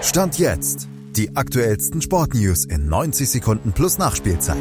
Stand jetzt. Die aktuellsten Sportnews in 90 Sekunden plus Nachspielzeit.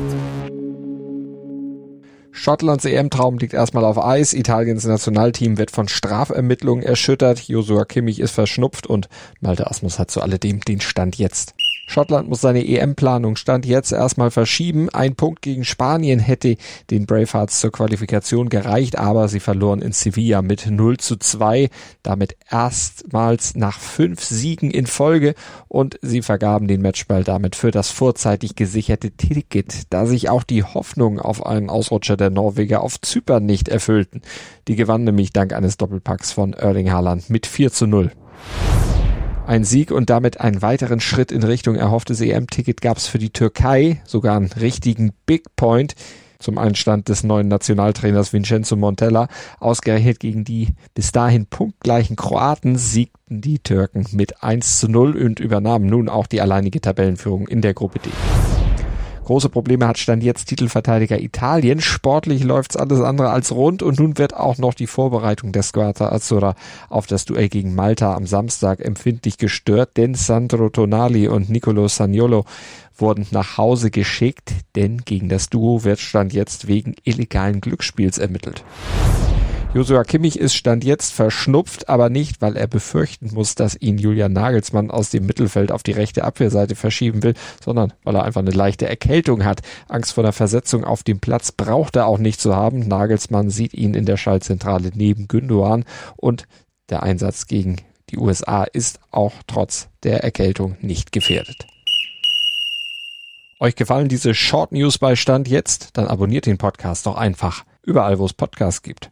Schottlands EM-Traum liegt erstmal auf Eis. Italiens Nationalteam wird von Strafermittlungen erschüttert. Josua Kimmich ist verschnupft und Malte Asmus hat zu alledem den Stand jetzt. Schottland muss seine EM-Planung Stand jetzt erstmal verschieben. Ein Punkt gegen Spanien hätte den Bravehearts zur Qualifikation gereicht, aber sie verloren in Sevilla mit 0 zu 2, damit erstmals nach fünf Siegen in Folge und sie vergaben den Matchball damit für das vorzeitig gesicherte Ticket, da sich auch die Hoffnungen auf einen Ausrutscher der Norweger auf Zypern nicht erfüllten. Die gewannen nämlich dank eines Doppelpacks von Erling Haaland mit 4 zu 0. Ein Sieg und damit einen weiteren Schritt in Richtung erhofftes EM-Ticket gab es für die Türkei, sogar einen richtigen Big Point zum Einstand des neuen Nationaltrainers Vincenzo Montella. Ausgerechnet gegen die bis dahin punktgleichen Kroaten siegten die Türken mit 1 zu 0 und übernahmen nun auch die alleinige Tabellenführung in der Gruppe D. Große Probleme hat Stand jetzt Titelverteidiger Italien. Sportlich läuft's alles andere als rund und nun wird auch noch die Vorbereitung der Squadra Azzurra auf das Duell gegen Malta am Samstag empfindlich gestört, denn Sandro Tonali und Nicolo Sagnolo wurden nach Hause geschickt, denn gegen das Duo wird Stand jetzt wegen illegalen Glücksspiels ermittelt. Josua Kimmich ist Stand jetzt verschnupft, aber nicht, weil er befürchten muss, dass ihn Julian Nagelsmann aus dem Mittelfeld auf die rechte Abwehrseite verschieben will, sondern weil er einfach eine leichte Erkältung hat. Angst vor der Versetzung auf dem Platz braucht er auch nicht zu haben. Nagelsmann sieht ihn in der Schaltzentrale neben Gündogan und der Einsatz gegen die USA ist auch trotz der Erkältung nicht gefährdet. Euch gefallen diese Short News bei Stand jetzt? Dann abonniert den Podcast doch einfach überall, wo es Podcasts gibt.